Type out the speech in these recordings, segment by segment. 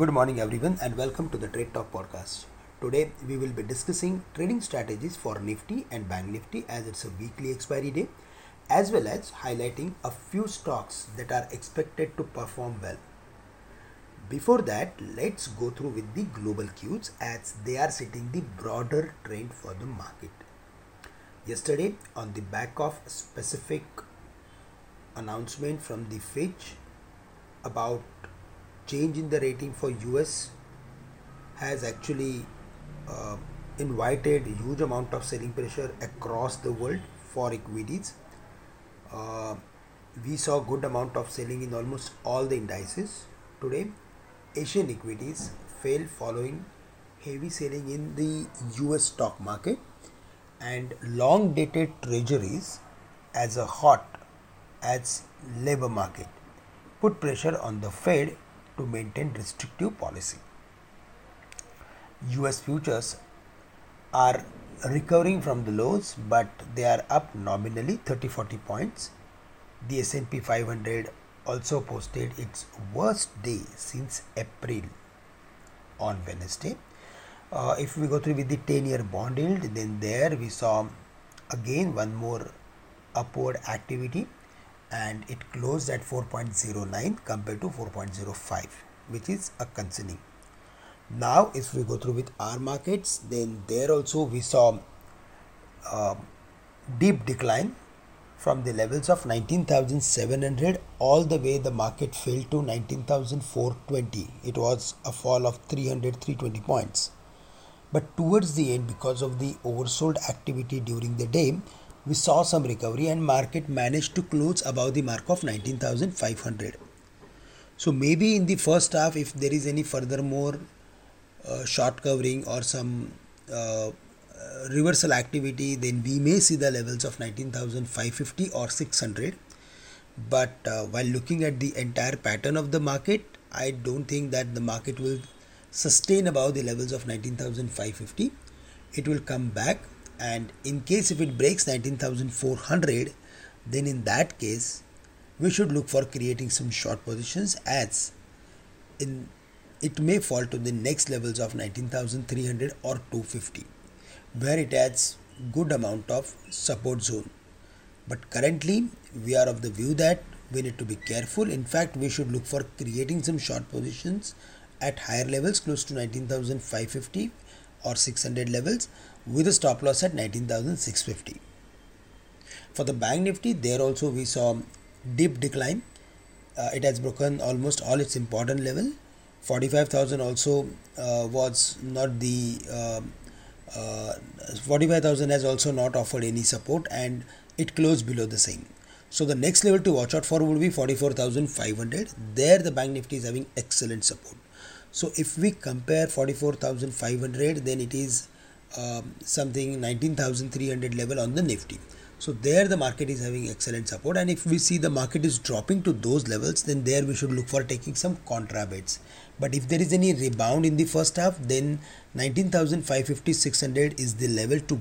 Good morning, everyone, and welcome to the Trade Talk podcast. Today, we will be discussing trading strategies for Nifty and Bank Nifty as it's a weekly expiry day, as well as highlighting a few stocks that are expected to perform well. Before that, let's go through with the global cues as they are setting the broader trend for the market. Yesterday, on the back of specific announcement from the Fitch about change in the rating for US has actually uh, invited huge amount of selling pressure across the world for equities. Uh, we saw good amount of selling in almost all the indices today. Asian equities fell following heavy selling in the US stock market and long dated treasuries as a hot as labor market put pressure on the Fed to maintain restrictive policy. US futures are recovering from the lows but they are up nominally 30 40 points. The S&P 500 also posted its worst day since April on Wednesday. Uh, if we go through with the 10 year bond yield then there we saw again one more upward activity and it closed at 4.09 compared to 4.05 which is a concerning. Now if we go through with our markets then there also we saw a deep decline from the levels of 19700 all the way the market fell to 19420 it was a fall of 300 320 points. But towards the end because of the oversold activity during the day we saw some recovery and market managed to close above the mark of 19500 so maybe in the first half if there is any further more uh, short covering or some uh, reversal activity then we may see the levels of 19550 or 600 but uh, while looking at the entire pattern of the market i don't think that the market will sustain above the levels of 19550 it will come back and in case if it breaks 19400 then in that case we should look for creating some short positions as in it may fall to the next levels of 19300 or 250 where it adds good amount of support zone. But currently we are of the view that we need to be careful. In fact we should look for creating some short positions at higher levels close to 19550 or 600 levels with a stop loss at 19650 for the bank nifty there also we saw deep decline. Uh, it has broken almost all its important level. 45000 also uh, was not the uh, uh 45000 has also not offered any support and it closed below the same. So the next level to watch out for would be 44500 there the bank nifty is having excellent support. So if we compare 44500 then it is um, something 19300 level on the nifty. So there the market is having excellent support and if we see the market is dropping to those levels then there we should look for taking some contra bets. But if there is any rebound in the first half then 19550 600 is the level to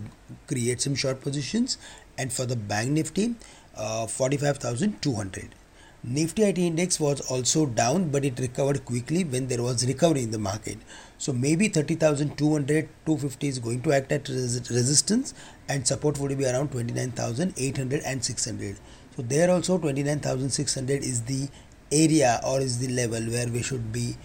create some short positions. And for the bank nifty uh, 45200 Nifty IT index was also down, but it recovered quickly when there was recovery in the market. So maybe 30,200, 250 is going to act as res- resistance, and support would be around 29,800 and 600. So there also 29,600 is the area or is the level where we should be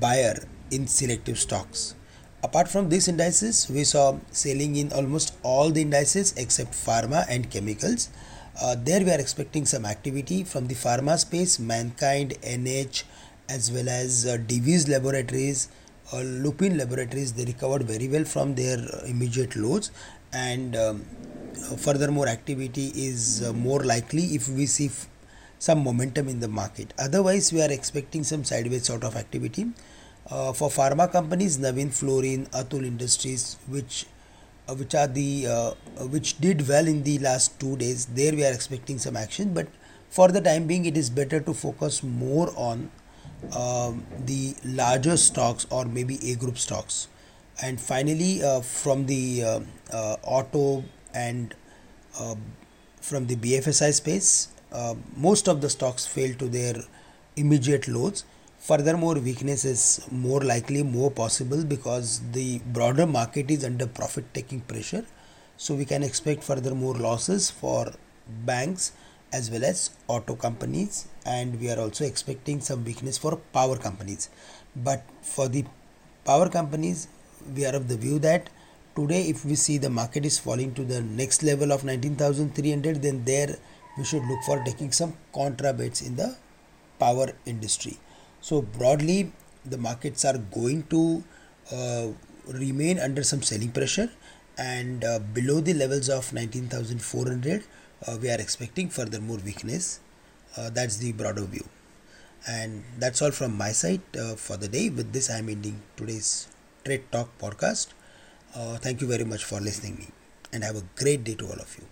buyer in selective stocks. Apart from these indices, we saw selling in almost all the indices except pharma and chemicals. Uh, there we are expecting some activity from the pharma space, Mankind, NH, as well as uh, Divi's Laboratories, uh, Lupin Laboratories. They recovered very well from their uh, immediate lows, and um, furthermore activity is uh, more likely if we see f- some momentum in the market. Otherwise, we are expecting some sideways sort of activity. Uh, for pharma companies, Navin Fluorine, Atul Industries, which uh, which are the uh, uh, which did well in the last two days there we are expecting some action but for the time being it is better to focus more on um, the larger stocks or maybe a group stocks. And finally uh, from the uh, uh, auto and from the bfsi space most of the stocks failed to their immediate lows Furthermore, weakness is more likely, more possible because the broader market is under profit taking pressure. So, we can expect further more losses for banks as well as auto companies, and we are also expecting some weakness for power companies. But for the power companies, we are of the view that today, if we see the market is falling to the next level of 19,300, then there we should look for taking some contra bets in the power industry so broadly, the markets are going to uh, remain under some selling pressure, and uh, below the levels of 19,400, uh, we are expecting further more weakness. Uh, that's the broader view, and that's all from my side uh, for the day. With this, I am ending today's Trade Talk podcast. Uh, thank you very much for listening me, and have a great day to all of you.